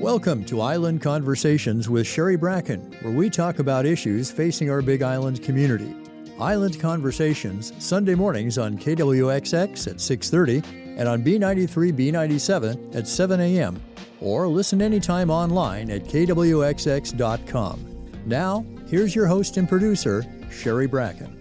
Welcome to Island Conversations with Sherry Bracken, where we talk about issues facing our Big Island community. Island Conversations, Sunday mornings on KWXX at 6:30 and on B93 B97 at 7 a.m. or listen anytime online at kwxx.com. Now, here's your host and producer, Sherry Bracken.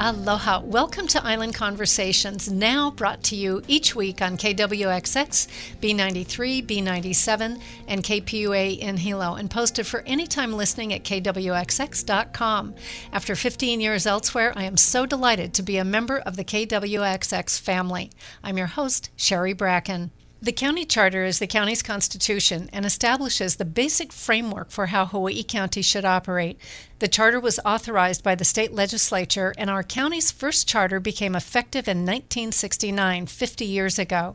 Aloha. Welcome to Island Conversations, now brought to you each week on KWXX, B93, B97, and KPUA in Hilo, and posted for any time listening at KWXX.com. After 15 years elsewhere, I am so delighted to be a member of the KWXX family. I'm your host, Sherry Bracken. The county charter is the county's constitution and establishes the basic framework for how Hawaii County should operate. The charter was authorized by the state legislature, and our county's first charter became effective in 1969, 50 years ago.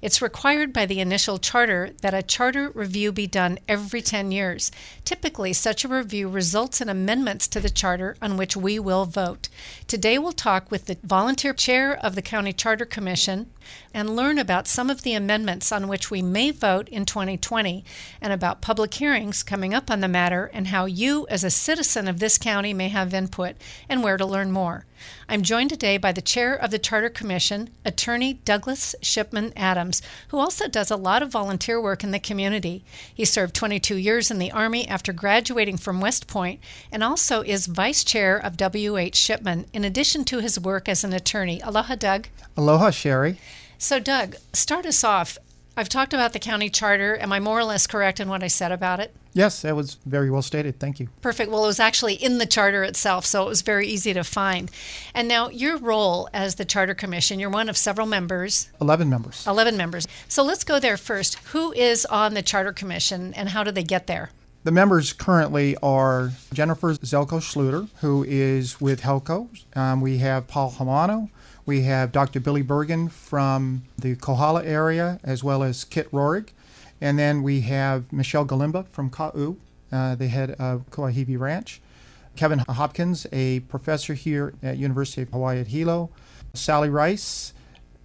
It's required by the initial charter that a charter review be done every 10 years. Typically, such a review results in amendments to the charter on which we will vote. Today, we'll talk with the volunteer chair of the County Charter Commission and learn about some of the amendments on which we may vote in 2020 and about public hearings coming up on the matter and how you, as a citizen of this county, may have input and where to learn more. I'm joined today by the chair of the Charter Commission, Attorney Douglass Shipman Adams, who also does a lot of volunteer work in the community. He served 22 years in the Army after graduating from West Point and also is vice chair of W.H. Shipman, in addition to his work as an attorney. Aloha, Doug. Aloha, Sherry. So, Doug, start us off. I've talked about the county charter. Am I more or less correct in what I said about it? Yes, that was very well stated. Thank you. Perfect. Well, it was actually in the charter itself, so it was very easy to find. And now, your role as the Charter Commission, you're one of several members. 11 members. 11 members. So let's go there first. Who is on the Charter Commission and how do they get there? The members currently are Jennifer Zelko Schluter, who is with Helco. Um, we have Paul Hamano. We have Dr. Billy Bergin from the Kohala area, as well as Kit Rorig. And then we have Michelle Galimba from Ka'u, uh, the head of Kuahiwi Ranch. Kevin Hopkins, a professor here at University of Hawaii at Hilo. Sally Rice,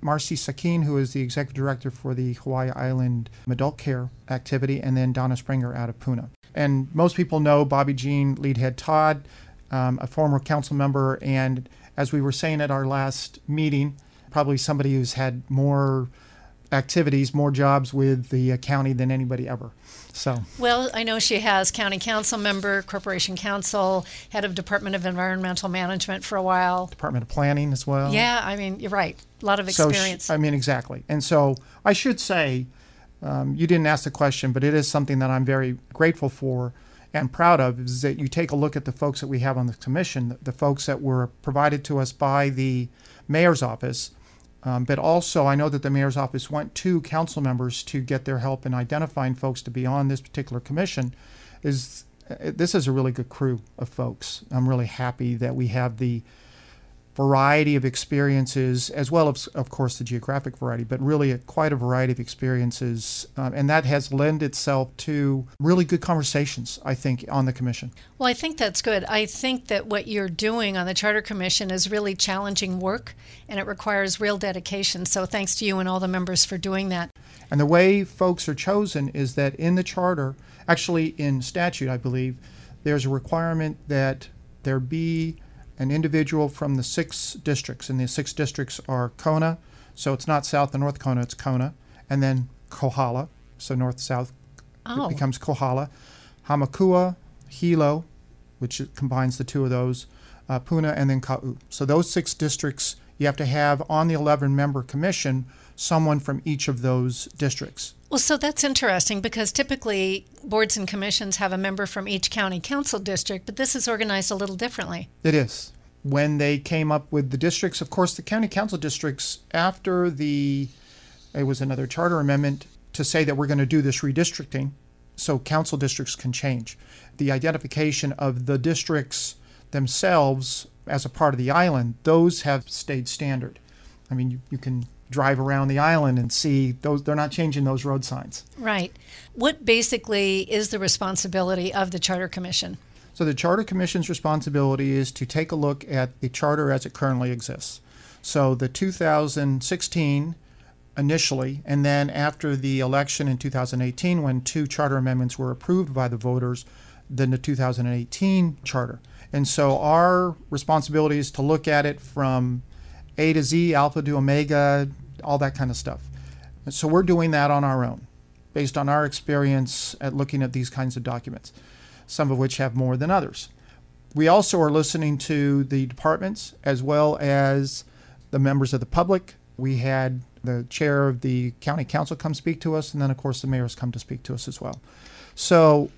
Marcy Sakin, who is the executive director for the Hawaii Island Adult Care activity, and then Donna Springer out of Puna. And most people know Bobby Jean, Leithead Todd, um, a former council member, and as we were saying at our last meeting, probably somebody who's had more activities, more jobs with the uh, county than anybody ever. So well, I know she has county council member, corporation counsel, head of Department of Environmental Management for a while, Department of Planning as well. Yeah, I mean you're right, a lot of experience. So she-. I mean exactly, and so I should say, um, you didn't ask the question, but it is something that I'm very grateful for and proud of. Is that you take a look at the folks that we have on the commission, the, the folks that were provided to us by the mayor's office. Um, but also, I know that the mayor's office went to council members to get their help in identifying folks to be on this particular commission. Is this is a really good crew of folks. I'm really happy that we have the variety of experiences, as well as, of course, the geographic variety, but really a, quite a variety of experiences. Um, and that has lent itself to really good conversations, I think, on the commission. Well, I think that's good. I think that what you're doing on the Charter Commission is really challenging work and it requires real dedication. So thanks to you and all the members for doing that. And the way folks are chosen is that in the charter, actually in statute, I believe, there's a requirement that there be an individual from the six districts, and the six districts are Kona, so it's not South and North Kona, it's Kona, and then Kohala, so North South Oh. it becomes Kohala, Hamakua, Hilo, which combines the two of those, uh, Puna, and then Ka'u. So those six districts, you have to have on the 11 member commission someone from each of those districts. Well, so that's interesting because typically boards and commissions have a member from each county council district, but this is organized a little differently. It is. When they came up with the districts, of course, the county council districts, after the, it was another charter amendment to say that we're going to do this redistricting so council districts can change. The identification of the districts themselves as a part of the island, those have stayed standard. I mean, you, you can drive around the island and see those, they're not changing those road signs. Right. What basically is the responsibility of the Charter Commission? So the Charter Commission's responsibility is to take a look at the charter as it currently exists. So the 2016 initially, and then after the election in 2018, when two charter amendments were approved by the voters, then the 2018 charter. And so our responsibility is to look at it from A to Z, alpha to omega, all that kind of stuff. And so we're doing that on our own, based on our experience at looking at these kinds of documents, some of which have more than others. We also are listening to the departments as well as the members of the public. We had the chair of the county council come speak to us, and then, of course, the mayors come to speak to us as well. So,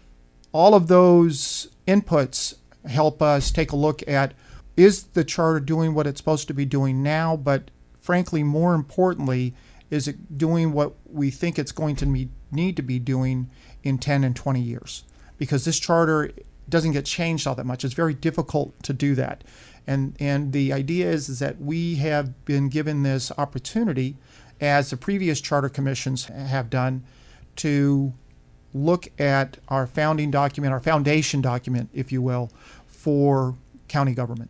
all of those inputs help us take a look at is the charter doing what it's supposed to be doing now, but frankly, more importantly, is it doing what we think it's going to need to be doing in 10 and 20 years? Because this charter doesn't get changed all that much. It's very difficult to do that. And, and the idea is, is that we have been given this opportunity, as the previous charter commissions have done, to look at our founding document, our foundation document, if you will, for county government.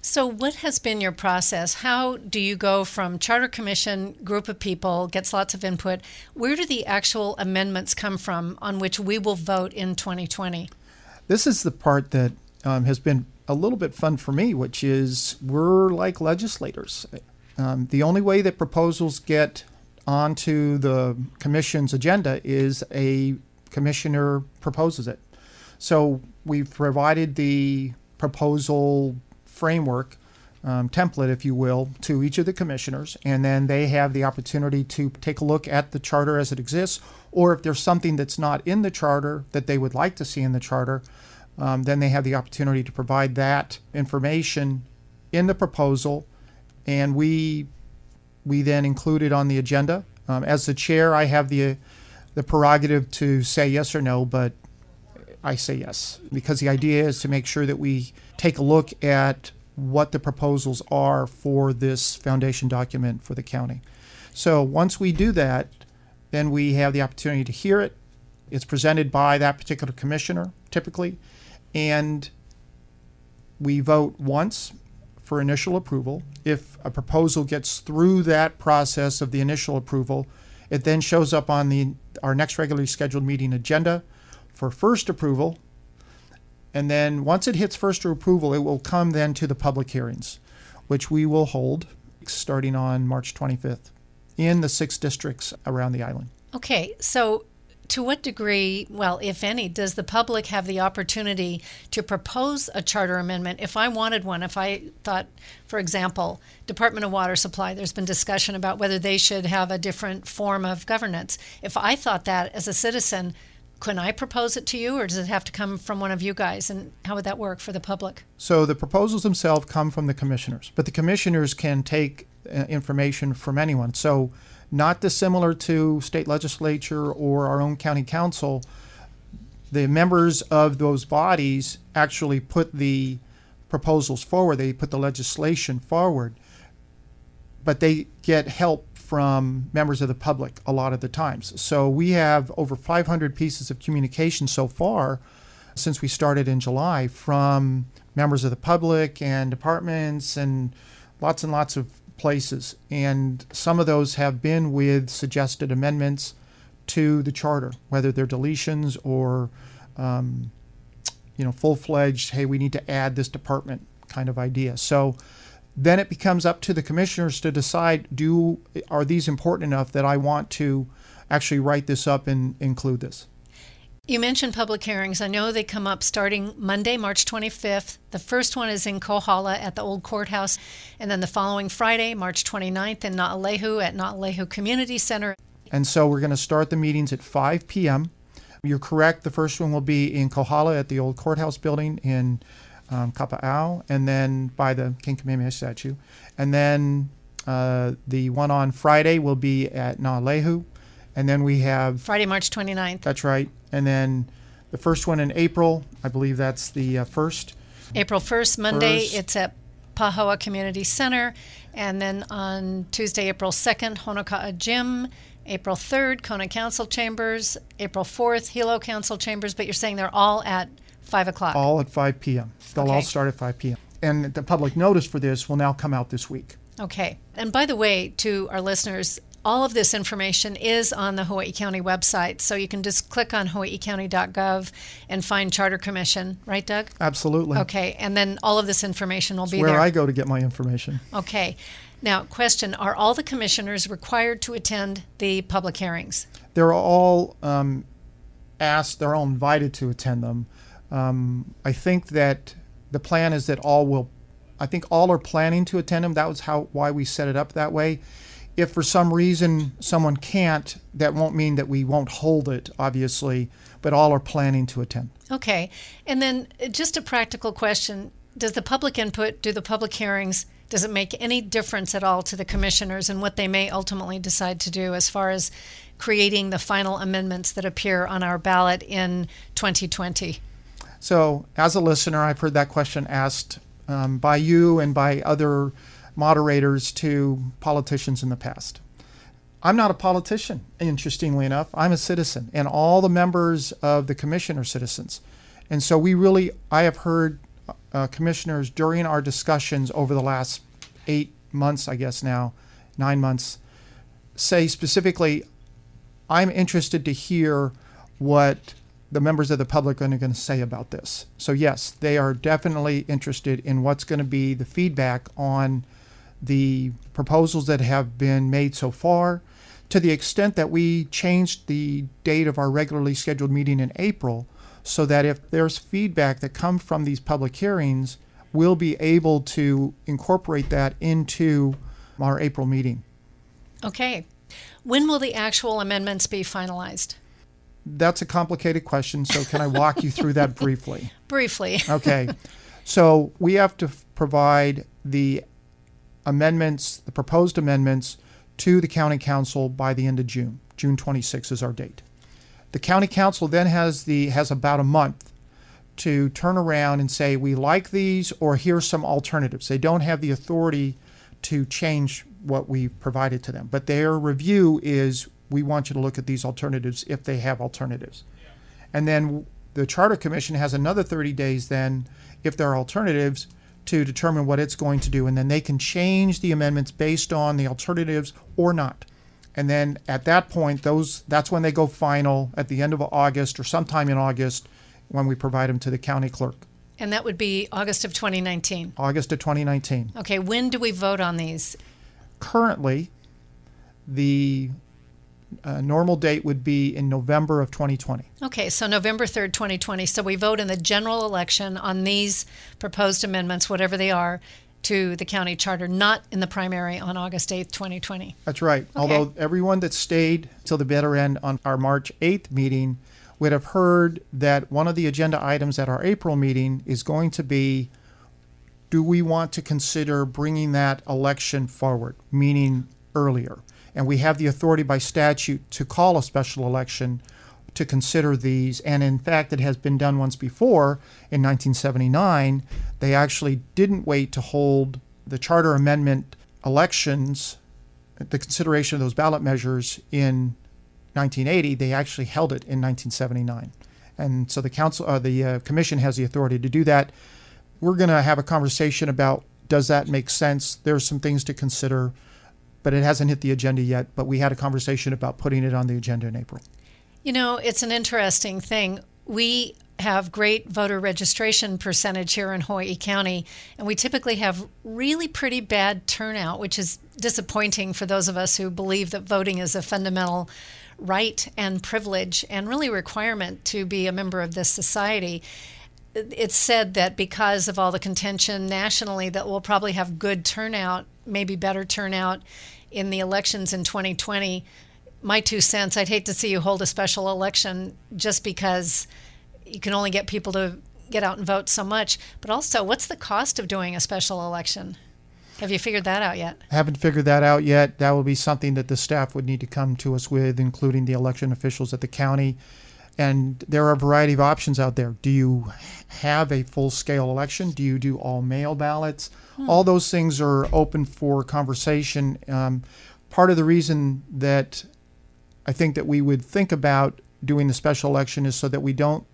So, what has been your process? How do you go from charter commission, group of people, gets lots of input? Where do the actual amendments come from on which we will vote in 2020? This is the part that um, has been a little bit fun for me, which is we're like legislators. Um, the only way that proposals get onto the commission's agenda is a commissioner proposes it. So we've provided the proposal framework um, template, if you will, to each of the commissioners, and then they have the opportunity to take a look at the charter as it exists, or if there's something that's not in the charter that they would like to see in the charter, um, then they have the opportunity to provide that information in the proposal, and we we then include it on the agenda. Um, as the chair, I have the the prerogative to say yes or no, but I say yes because the idea is to make sure that we take a look at what the proposals are for this foundation document for the county. So once we do that, then we have the opportunity to hear it. It's presented by that particular commissioner, typically, and we vote once for initial approval. If a proposal gets through that process of the initial approval, it then shows up on the our next regularly scheduled meeting agenda for first approval. And then once it hits first approval, it will come then to the public hearings, which we will hold starting on March 25th in the six districts around the island. Okay, so to what degree, well, if any, does the public have the opportunity to propose a charter amendment? If I wanted one, if I thought, for example, Department of Water Supply, there's been discussion about whether they should have a different form of governance. If I thought that as a citizen, can I propose it to you, or does it have to come from one of you guys? And how would that work for the public? So the proposals themselves come from the commissioners, but the commissioners can take uh, information from anyone. So not dissimilar to state legislature or our own county council, the members of those bodies actually put the proposals forward. They put the legislation forward, but they get help from members of the public a lot of the times. So we have over 500 pieces of communication so far since we started in July from members of the public and departments and lots and lots of places. And some of those have been with suggested amendments to the charter, whether they're deletions or, um, you know, full fledged, hey, we need to add this department kind of idea. So then it becomes up to the commissioners to decide do are these important enough that I want to actually write this up and include this. You mentioned public hearings. I know they come up starting Monday, March 25th. The first one is in Kohala at the old courthouse, and then the following Friday, March 29th, in Naalehu at Naalehu Community Center. And so we're going to start the meetings at 5 p.m. You're correct. The first one will be in Kohala at the old courthouse building in um, Kapa'au, and then by the King Kamehameha statue. And then uh, the one on Friday will be at Naalehu. And then we have Friday, March 29th. That's right. And then the first one in April, I believe that's the uh, first. April 1st, Monday, first. it's at Pahoa Community Center. And then on Tuesday, April 2nd, Honoka'a Gym. April 3rd, Kona Council Chambers. April 4th, Hilo Council Chambers. But you're saying they're all at 5 o'clock? All at 5 p.m. They'll okay. all start at 5 p.m. And the public notice for this will now come out this week. Okay. And by the way, to our listeners, all of this information is on the Hawaii County website. So you can just click on hawaiicounty.gov and find Charter Commission, right, Doug? Absolutely. Okay, and then all of this information will It's be where there. I go to get my information. Okay. Now, question Are all the commissioners required to attend the public hearings? They're all um, asked, they're all invited to attend them. Um, I think that the plan is that all will, I think all are planning to attend them. That was how why we set it up that way. If for some reason someone can't, that won't mean that we won't hold it, obviously, but all are planning to attend. Okay. And then uh, just a practical question Does the public input, do the public hearings, does it make any difference at all to the commissioners and what they may ultimately decide to do as far as creating the final amendments that appear on our ballot in 2020? So, as a listener, I've heard that question asked um, by you and by other moderators to politicians in the past. I'm not a politician, interestingly enough. I'm a citizen, and all the members of the commission are citizens. And so, we really, I have heard uh, commissioners during our discussions over the last eight months, I guess now, nine months, say specifically, I'm interested to hear what the members of the public are going to say about this. So, yes, they are definitely interested in what's going to be the feedback on the proposals that have been made so far. To the extent that we changed the date of our regularly scheduled meeting in April, so that if there's feedback that come from these public hearings, we'll be able to incorporate that into our April meeting. Okay. When will the actual amendments be finalized? That's a complicated question, so can I walk you through that briefly? Briefly. Okay. So we have to provide the amendments, the proposed amendments, to the county council by the end of June. June 26 is our date. The county council then has the has about a month to turn around and say we like these or here's some alternatives. They don't have the authority to change what we've provided to them, but their review is we want you to look at these alternatives if they have alternatives. And then the Charter Commission has another 30 days then, if there are alternatives, to determine what it's going to do. And then they can change the amendments based on the alternatives or not. And then at that point, those that's when they go final at the end of August or sometime in August when we provide them to the county clerk. And that would be August of 2019. August of 2019. Okay, when do we vote on these? Currently, the uh, normal date would be in November of 2020. Okay, so November 3rd, 2020. So we vote in the general election on these proposed amendments, whatever they are, to the county charter, not in the primary on August 8th, 2020. That's right. Although everyone that stayed till the bitter end on our March 8th meeting would have heard that one of the agenda items at our April meeting is going to be do we want to consider bringing that election forward, meaning earlier? And we have the authority by statute to call a special election to consider these. And in fact, it has been done once before in 1979. They actually didn't wait to hold the charter amendment elections, the consideration of those ballot measures in 1980. They actually held it in 1979. And so the council, uh, the uh, commission has the authority to do that. We're going to have a conversation about does that make sense? There's some things to consider, but it hasn't hit the agenda yet. But we had a conversation about putting it on the agenda in April. You know, it's an interesting thing. We have great voter registration percentage here in Hawaii County, and we typically have really pretty bad turnout, which is disappointing for those of us who believe that voting is a fundamental right and privilege and really requirement to be a member of this society. It's said that because of all the contention nationally that we'll probably have good turnout, maybe better turnout in the elections in 2020 my two cents. I'd hate to see you hold a special election just because you can only get people to get out and vote so much. But also, what's the cost of doing a special election? Have you figured that out yet? I haven't figured that out yet. That will be something that the staff would need to come to us with, including the election officials at the county. And there are a variety of options out there. Do you have a full scale election? Do you do all mail ballots? Hmm. All those things are open for conversation. Um, part of the reason that I think that we would think about doing the special election is so that we don't.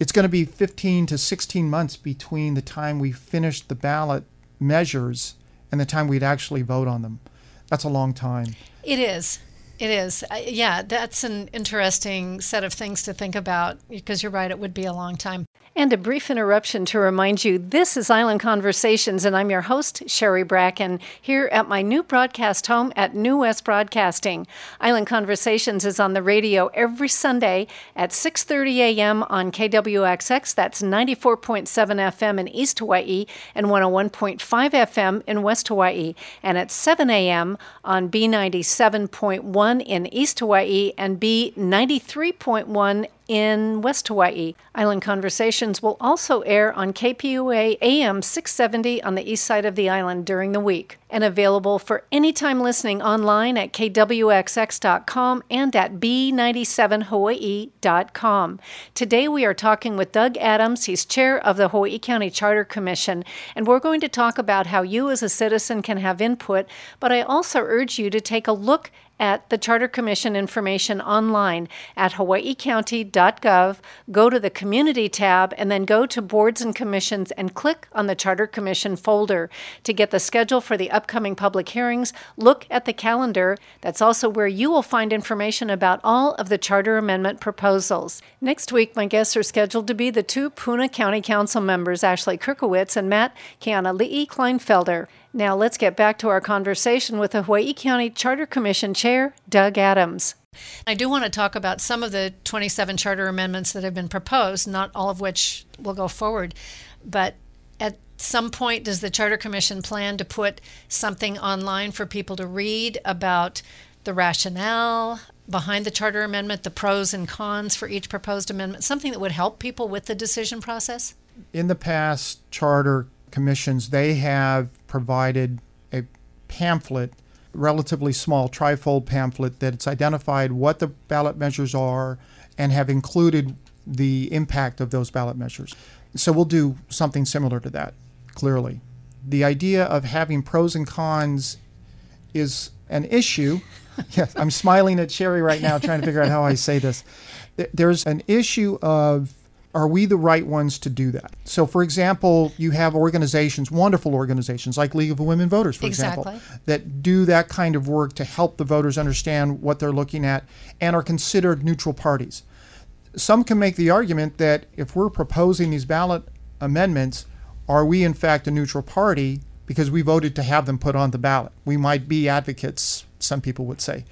It's going to be 15 to 16 months between the time we finish the ballot measures and the time we'd actually vote on them. that's a long time. It is. It is. Yeah, that's an interesting set of things to think about because you're right, it would be a long time. And a brief interruption to remind you this is Island Conversations, and I'm your host, Sherry Bracken, here at my new broadcast home at New West Broadcasting. Island Conversations is on the radio every Sunday at 6:30 a.m. on KWXX. That's 94.7 FM in East Hawaii and 101.5 FM in West Hawaii, and at 7 a.m. on B97.1 in East Hawaii and B93.1 in West Hawaii. Island Conversations will also air on KPUA AM 670 on the east side of the island during the week and available for anytime listening online at kwxx.com and at b97hawaii.com. Today we are talking with Doug Adams. He's chair of the Hawaii County Charter Commission, and we're going to talk about how you as a citizen can have input, but I also urge you to take a look at the Charter Commission information online at hawaiicounty.gov. Go to the Community tab and then go to Boards and Commissions and click on the Charter Commission folder. To get the schedule for the upcoming public hearings, look at the calendar. That's also where you will find information about all of the Charter Amendment proposals. Next week, my guests are scheduled to be the two Puna County Council members, Ashley Kierkiewicz and Matt Kaneali'i Kleinfelder. Now let's get back to our conversation with the Hawaii County Charter Commission Chair, Doug Adams. I do want to talk about some of the 27 charter amendments that have been proposed, not all of which will go forward. But at some point, does the Charter Commission plan to put something online for people to read about the rationale behind the charter amendment, the pros and cons for each proposed amendment, something that would help people with the decision process? In the past, charter commissions, they have provided a pamphlet, relatively small trifold pamphlet, that's identified what the ballot measures are and have included the impact of those ballot measures. So we'll do something similar to that, clearly. The idea of having pros and cons is an issue. yes, I'm smiling at Sherry right now, trying to figure out how I say this. There's an issue of are we the right ones to do that? So, for example, you have organizations, wonderful organizations like League of Women Voters, for exactly. example, that do that kind of work to help the voters understand what they're looking at and are considered neutral parties. Some can make the argument that if we're proposing these ballot amendments, are we in fact a neutral party because we voted to have them put on the ballot? We might be advocates, some people would say.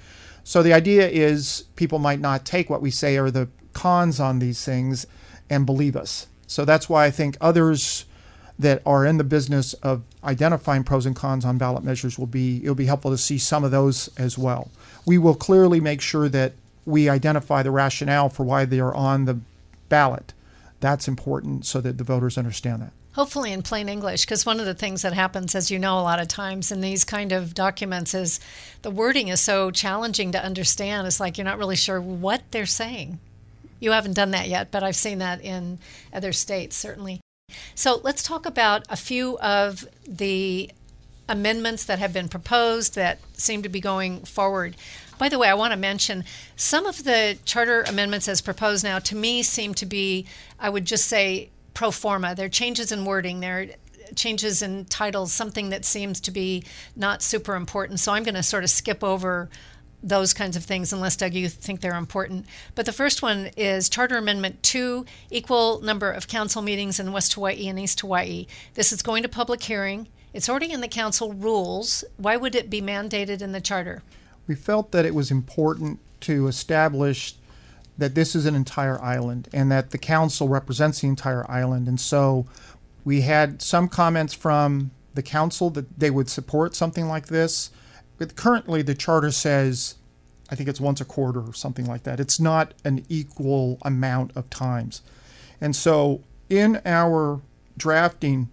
So the idea is people might not take what we say are the cons on these things and believe us. So that's why I think others that are in the business of identifying pros and cons on ballot measures will be it'll be helpful to see some of those as well. We will clearly make sure that we identify the rationale for why they are on the ballot. That's important so that the voters understand that. Hopefully in plain English, because one of the things that happens, as you know, a lot of times in these kind of documents is the wording is so challenging to understand. It's like you're not really sure what they're saying. You haven't done that yet, but I've seen that in other states, certainly. So let's talk about a few of the amendments that have been proposed that seem to be going forward. By the way, I want to mention some of the charter amendments as proposed now to me seem to be, I would just say, pro forma. They're changes in wording, they're changes in titles, something that seems to be not super important. So I'm going to sort of skip over those kinds of things, unless, Doug, you think they're important. But the first one is Charter Amendment 2, equal number of council meetings in West Hawaii and East Hawaii. This is going to public hearing. It's already in the council rules. Why would it be mandated in the charter? We felt that it was important to establish that this is an entire island and that the council represents the entire island. And so we had some comments from the council that they would support something like this currently the charter says I think it's once a quarter or something like that. It's not an equal amount of times. And so in our drafting,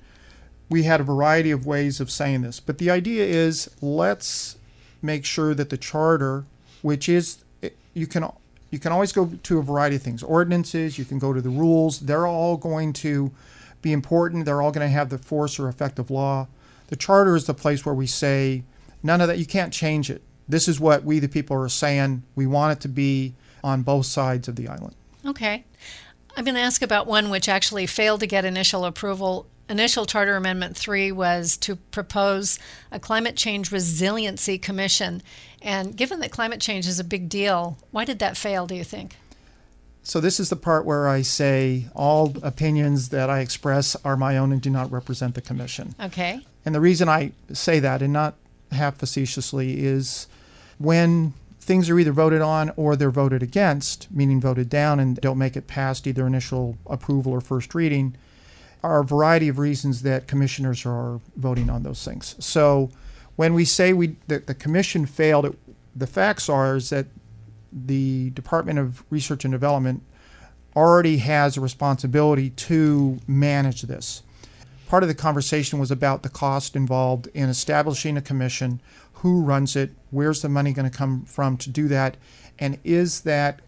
we had a variety of ways of saying this. But the idea is let's make sure that the charter, which is you can you can always go to a variety of things. Ordinances, you can go to the rules. They're all going to be important. They're all going to have the force or effect of law. The charter is the place where we say None of that. You can't change it. This is what we, the people, are saying. We want it to be on both sides of the island. Okay. I'm going to ask about one which actually failed to get initial approval initial Charter Amendment 3 was to propose a climate change resiliency commission. And given that climate change is a big deal, why did that fail, do you think? So, this is the part where I say all opinions that I express are my own and do not represent the commission. Okay. And the reason I say that, and not half facetiously, is when things are either voted on or they're voted against, meaning voted down and don't make it past either initial approval or first reading, are a variety of reasons that commissioners are voting on those things. So when we say we that the commission failed, the facts are is that the Department of Research and Development already has a responsibility to manage this. Part of the conversation was about the cost involved in establishing a commission, who runs it, where's the money going to come from to do that, and is that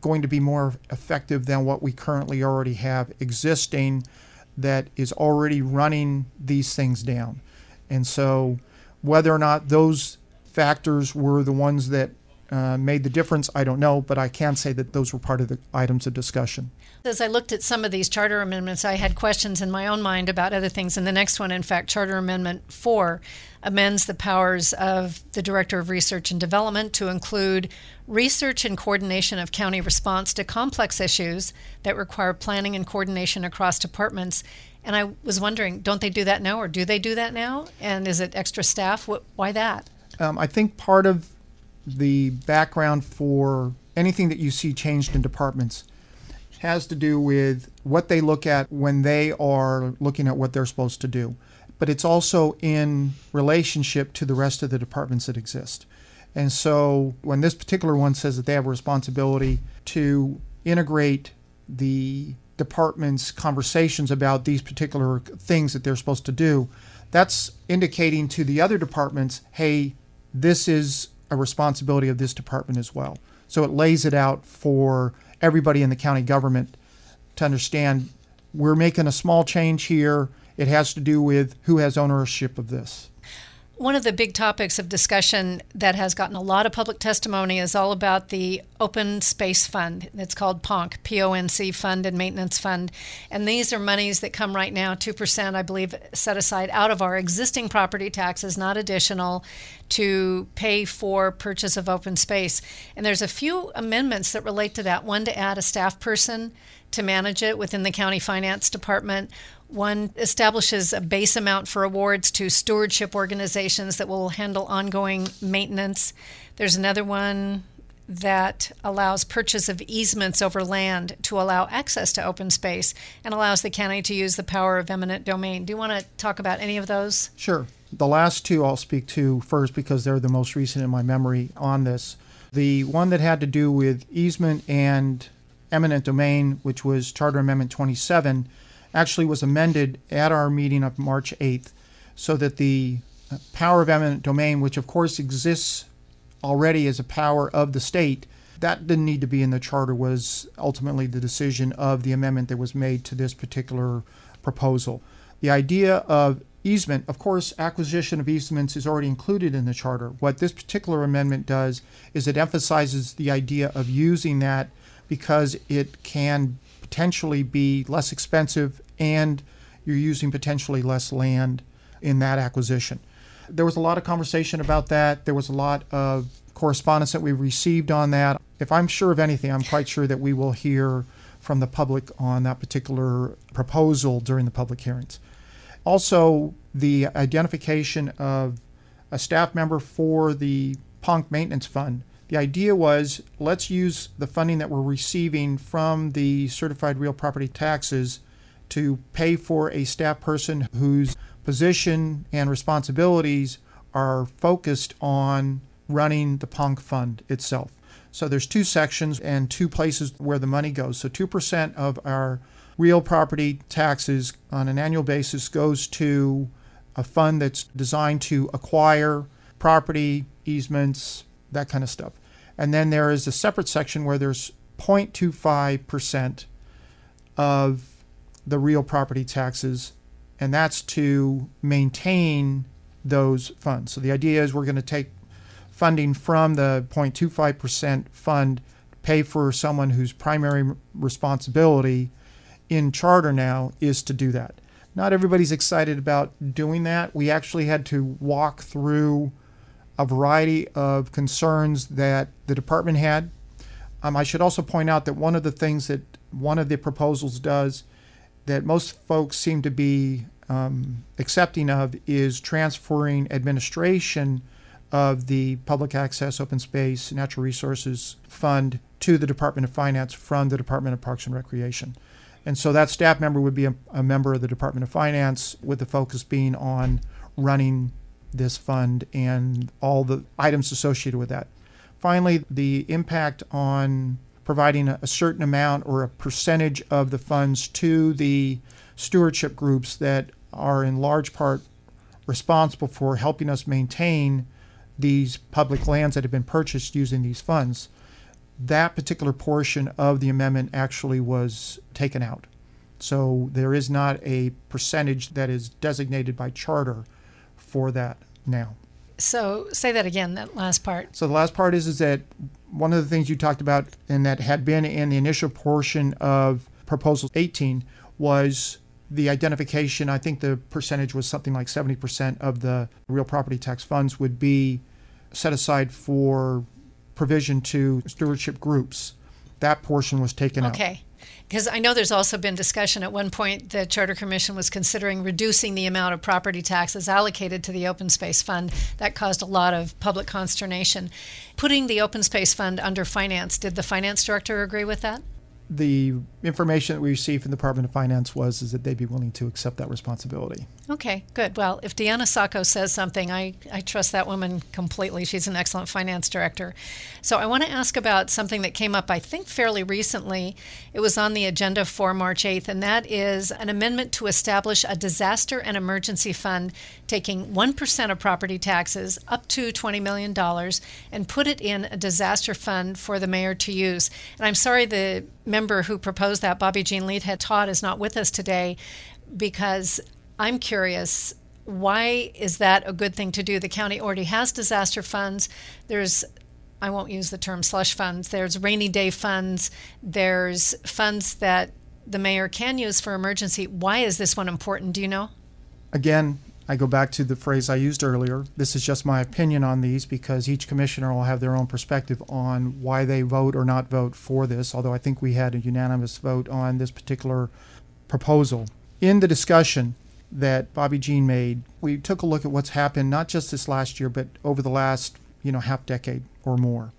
going to be more effective than what we currently already have existing that is already running these things down. And so, whether or not those factors were the ones that uh, made the difference, I don't know, but I can say that those were part of the items of discussion. As I looked at some of these charter amendments, I had questions in my own mind about other things. And the next one, in fact, Charter Amendment 4, amends the powers of the Director of Research and Development to include research and coordination of county response to complex issues that require planning and coordination across departments. And I was wondering, don't they do that now, or do they do that now? And is it extra staff? What, why that? Um, I think part of the background for anything that you see changed in departments has to do with what they look at when they are looking at what they're supposed to do. But it's also in relationship to the rest of the departments that exist. And so when this particular one says that they have a responsibility to integrate the department's conversations about these particular things that they're supposed to do, that's indicating to the other departments, hey, this is a responsibility of this department as well. So it lays it out for everybody in the county government to understand we're making a small change here. It has to do with who has ownership of this. One of the big topics of discussion that has gotten a lot of public testimony is all about the Open Space Fund. It's called PONC, P O N C Fund and Maintenance Fund. And these are monies that come right now, 2%, I believe, set aside out of our existing property taxes, not additional, to pay for purchase of open space. And there's a few amendments that relate to that. One to add a staff person to manage it within the county finance department. One establishes a base amount for awards to stewardship organizations that will handle ongoing maintenance. There's another one that allows purchase of easements over land to allow access to open space and allows the county to use the power of eminent domain. Do you want to talk about any of those? Sure. The last two I'll speak to first because they're the most recent in my memory on this. The one that had to do with easement and eminent domain, which was Charter Amendment 27, actually was amended at our meeting of March 8th so that the uh, power of eminent domain, which of course exists already as a power of the state, that didn't need to be in the charter, was ultimately the decision of the amendment that was made to this particular proposal. The idea of easement, of course, acquisition of easements is already included in the charter. What this particular amendment does is it emphasizes the idea of using that because it can potentially be less expensive and you're using potentially less land in that acquisition. There was a lot of conversation about that. There was a lot of correspondence that we received on that. If I'm sure of anything, I'm quite sure that we will hear from the public on that particular proposal during the public hearings. Also, the identification of a staff member for the PONC Maintenance Fund the idea was let's use the funding that we're receiving from the certified real property taxes to pay for a staff person whose position and responsibilities are focused on running the PONC fund itself. So there's two sections and two places where the money goes. So 2% of our real property taxes on an annual basis goes to a fund that's designed to acquire property, easements, that kind of stuff. And then there is a separate section where there's 0.25% of the real property taxes, and that's to maintain those funds. So the idea is we're going to take funding from the 0.25% fund, pay for someone whose primary responsibility in charter now is to do that. not everybody's excited about doing that. We actually had to walk through a variety of concerns that the department had. Um, I should also point out that one of the things that one of the proposals does that most folks seem to be um, accepting of is transferring administration of the Public Access, Open Space, Natural Resources Fund to the Department of Finance from the Department of Parks and Recreation. And so that staff member would be a, a member of the Department of Finance, with the focus being on running this fund and all the items associated with that. Finally, the impact on providing a, certain amount or a percentage of the funds to the stewardship groups that are in large part responsible for helping us maintain these public lands that have been purchased using these funds. That particular portion of the amendment actually was taken out. So there is not a percentage that is designated by charter for that now. So say that again, that last part. So the last part is is that one of the things you talked about and that had been in the initial portion of proposal 18 was the identification. I think the percentage was something like 70% of the real property tax funds would be set aside for provision to stewardship groups. That portion was taken out. Okay. Because I know there's also been discussion at one point the Charter Commission was considering reducing the amount of property taxes allocated to the Open Space Fund. That caused a lot of public consternation. Putting the Open Space Fund under finance, did the finance director agree with that? The information that we received from the Department of Finance was is that they'd be willing to accept that responsibility. Okay, good. Well, if Deanna Sako says something, I, I trust that woman completely. She's an excellent finance director. So I want to ask about something that came up, I think, fairly recently. It was on the agenda for March 8th, and that is an amendment to establish a disaster and emergency fund taking 1% of property taxes up to $20 million and put it in a disaster fund for the mayor to use. And I'm sorry the member who proposed that, Bobby Jean Leithead Todd, is not with us today because I'm curious why is that a good thing to do? The county already has disaster funds. There's I won't use the term slush funds. There's rainy day funds. There's funds that the mayor can use for emergency. Why is this one important? Do you know? Again, I go back to the phrase I used earlier. This is just my opinion on these because each commissioner will have their own perspective on why they vote or not vote for this, although I think we had a unanimous vote on this particular proposal. In the discussion that Bobby Jean made, we took a look at what's happened not just this last year, but over the last, you know, half decade or more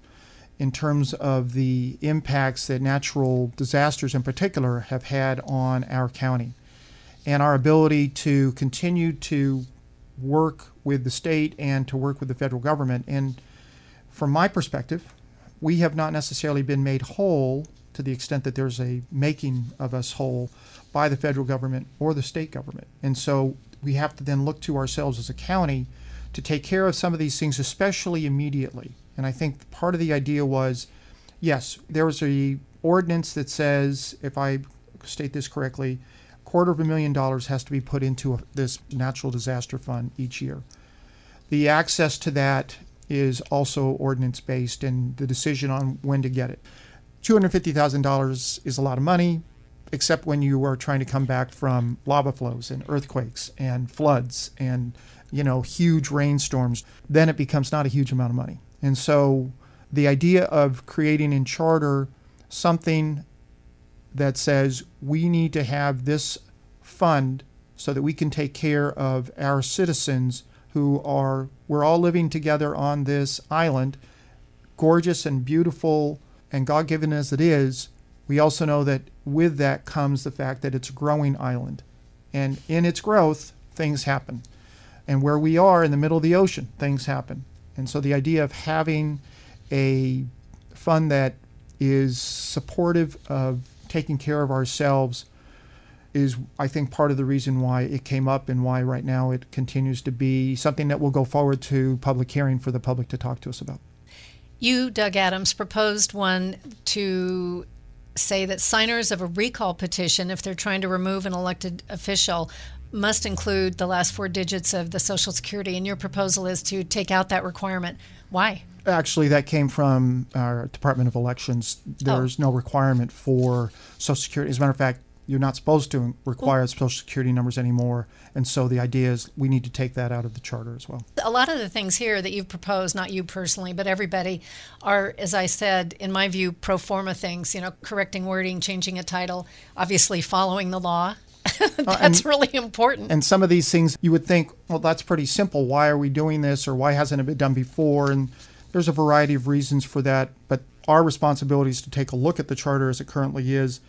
in terms of the impacts that natural disasters in particular have had on our county and our ability to continue to work with the state and to work with the federal government. And from my perspective, we have not necessarily been made whole to the extent that there's a making of us whole by the federal government or the state government. And so we have to then look to ourselves as a county to take care of some of these things, especially immediately. And I think part of the idea was yes, there was a ordinance that says, if I state this correctly, quarter of a million dollars has to be put into this natural disaster fund each year. The access to that is also ordinance based and the decision on when to get it. $250,000 is a lot of money, except when you are trying to come back from lava flows and earthquakes and floods and you know huge rainstorms. Then it becomes not a huge amount of money. And so the idea of creating in charter something that says we need to have this fund so that we can take care of our citizens who are we're all living together on this island gorgeous and beautiful and god-given as it is. We also know that with that comes the fact that it's a growing island. And in its growth things happen. And where we are in the middle of the ocean things happen. And so the idea of having a fund that is supportive of taking care of ourselves is, I think, part of the reason why it came up and why right now it continues to be something that will go forward to public hearing for the public to talk to us about. You, Doug Adams, proposed one to say that signers of a recall petition, if they're trying to remove an elected official, must include the last four digits of the Social Security. And your proposal is to take out that requirement. Why? Actually, that came from our Department of Elections. There's oh. no requirement for Social Security. As a matter of fact, you're not supposed to require social security numbers anymore. And so the idea is we need to take that out of the charter as well. A lot of the things here that you've proposed, not you personally, but everybody, are, as I said, in my view, pro forma things, you know, correcting wording, changing a title, obviously following the law. that's and, really important. And some of these things you would think, well, that's pretty simple. Why are we doing this or why hasn't it been done before? And there's a variety of reasons for that. But our responsibility is to take a look at the charter as it currently is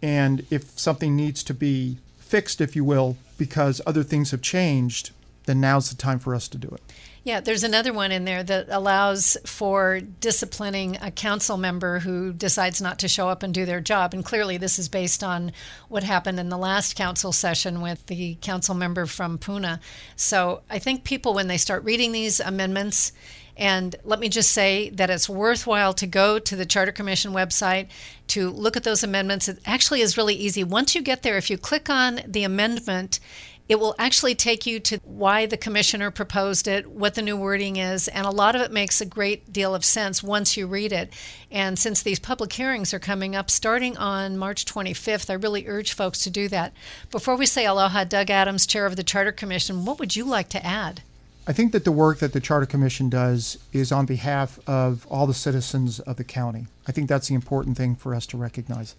and if something needs to be fixed, if you will, because other things have changed, then now's the time for us to do it. Yeah, there's another one in there that allows for disciplining a council member who decides not to show up and do their job. And clearly, this is based on what happened in the last council session with the council member from Puna. So I think people, when they start reading these amendments, and let me just say that it's worthwhile to go to the Charter Commission website to look at those amendments. It actually is really easy. Once you get there, if you click on the amendment, it will actually take you to why the commissioner proposed it, what the new wording is, and a lot of it makes a great deal of sense once you read it. And since these public hearings are coming up starting on March 25th, I really urge folks to do that. Before we say aloha, Doug Adams, Chair of the Charter Commission, what would you like to add? I think that the work that the Charter Commission does is on behalf of all the citizens of the county. I think that's the important thing for us to recognize.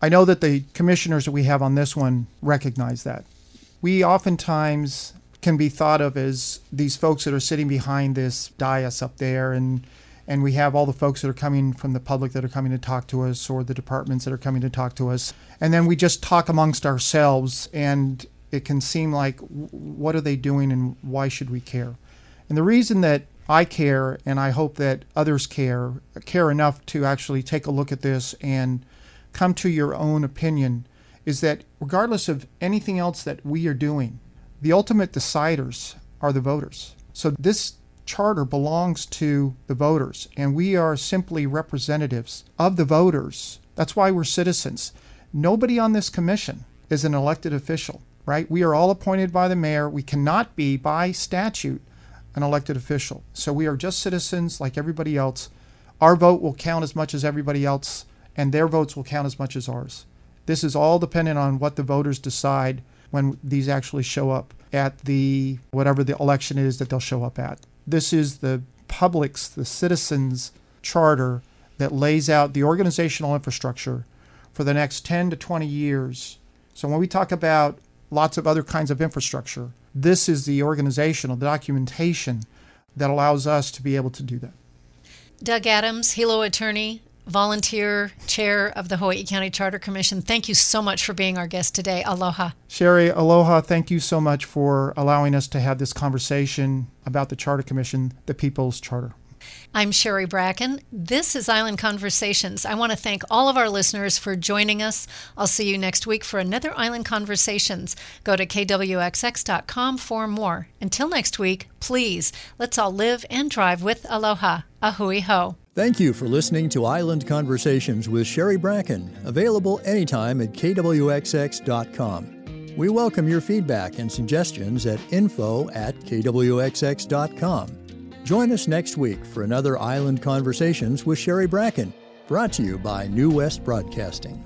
I know that the commissioners that we have on this one recognize that. We oftentimes can be thought of as these folks that are sitting behind this dais up there and and we have all the folks that are coming from the public that are coming to talk to us or the departments that are coming to talk to us and then we just talk amongst ourselves and it can seem like what are they doing and why should we care? And the reason that I care and I hope that others care care enough to actually take a look at this and come to your own opinion is that regardless of anything else that we are doing, the ultimate deciders are the voters. So this charter belongs to the voters and we are simply representatives of the voters. That's why we're citizens. Nobody on this commission is an elected official right? We are all appointed by the mayor. We cannot be, by statute, an elected official. So we are just citizens like everybody else. Our vote will count as much as everybody else, and their votes will count as much as ours. This is all dependent on what the voters decide when these actually show up at the whatever the election is that they'll show up at. This is the public's, the citizens' charter that lays out the organizational infrastructure for the next 10 to 20 years. So when we talk about lots of other kinds of infrastructure. This is the organizational, the documentation that allows us to be able to do that. Doug Adams, Hilo attorney, volunteer chair of the Hawaii County Charter Commission. Thank you so much for being our guest today. Aloha. Sherry, aloha. Thank you so much for allowing us to have this conversation about the Charter Commission, the People's Charter. I'm Sherry Bracken. This is Island Conversations. I want to thank all of our listeners for joining us. I'll see you next week for another Island Conversations. Go to kwxx.com for more. Until next week, please, let's all live and drive with aloha. Ahui ho. Thank you for listening to Island Conversations with Sherry Bracken, available anytime at kwxx.com. We welcome your feedback and suggestions at info at kwxx.com. Join us next week for another Island Conversations with Sherry Bracken, brought to you by New West Broadcasting.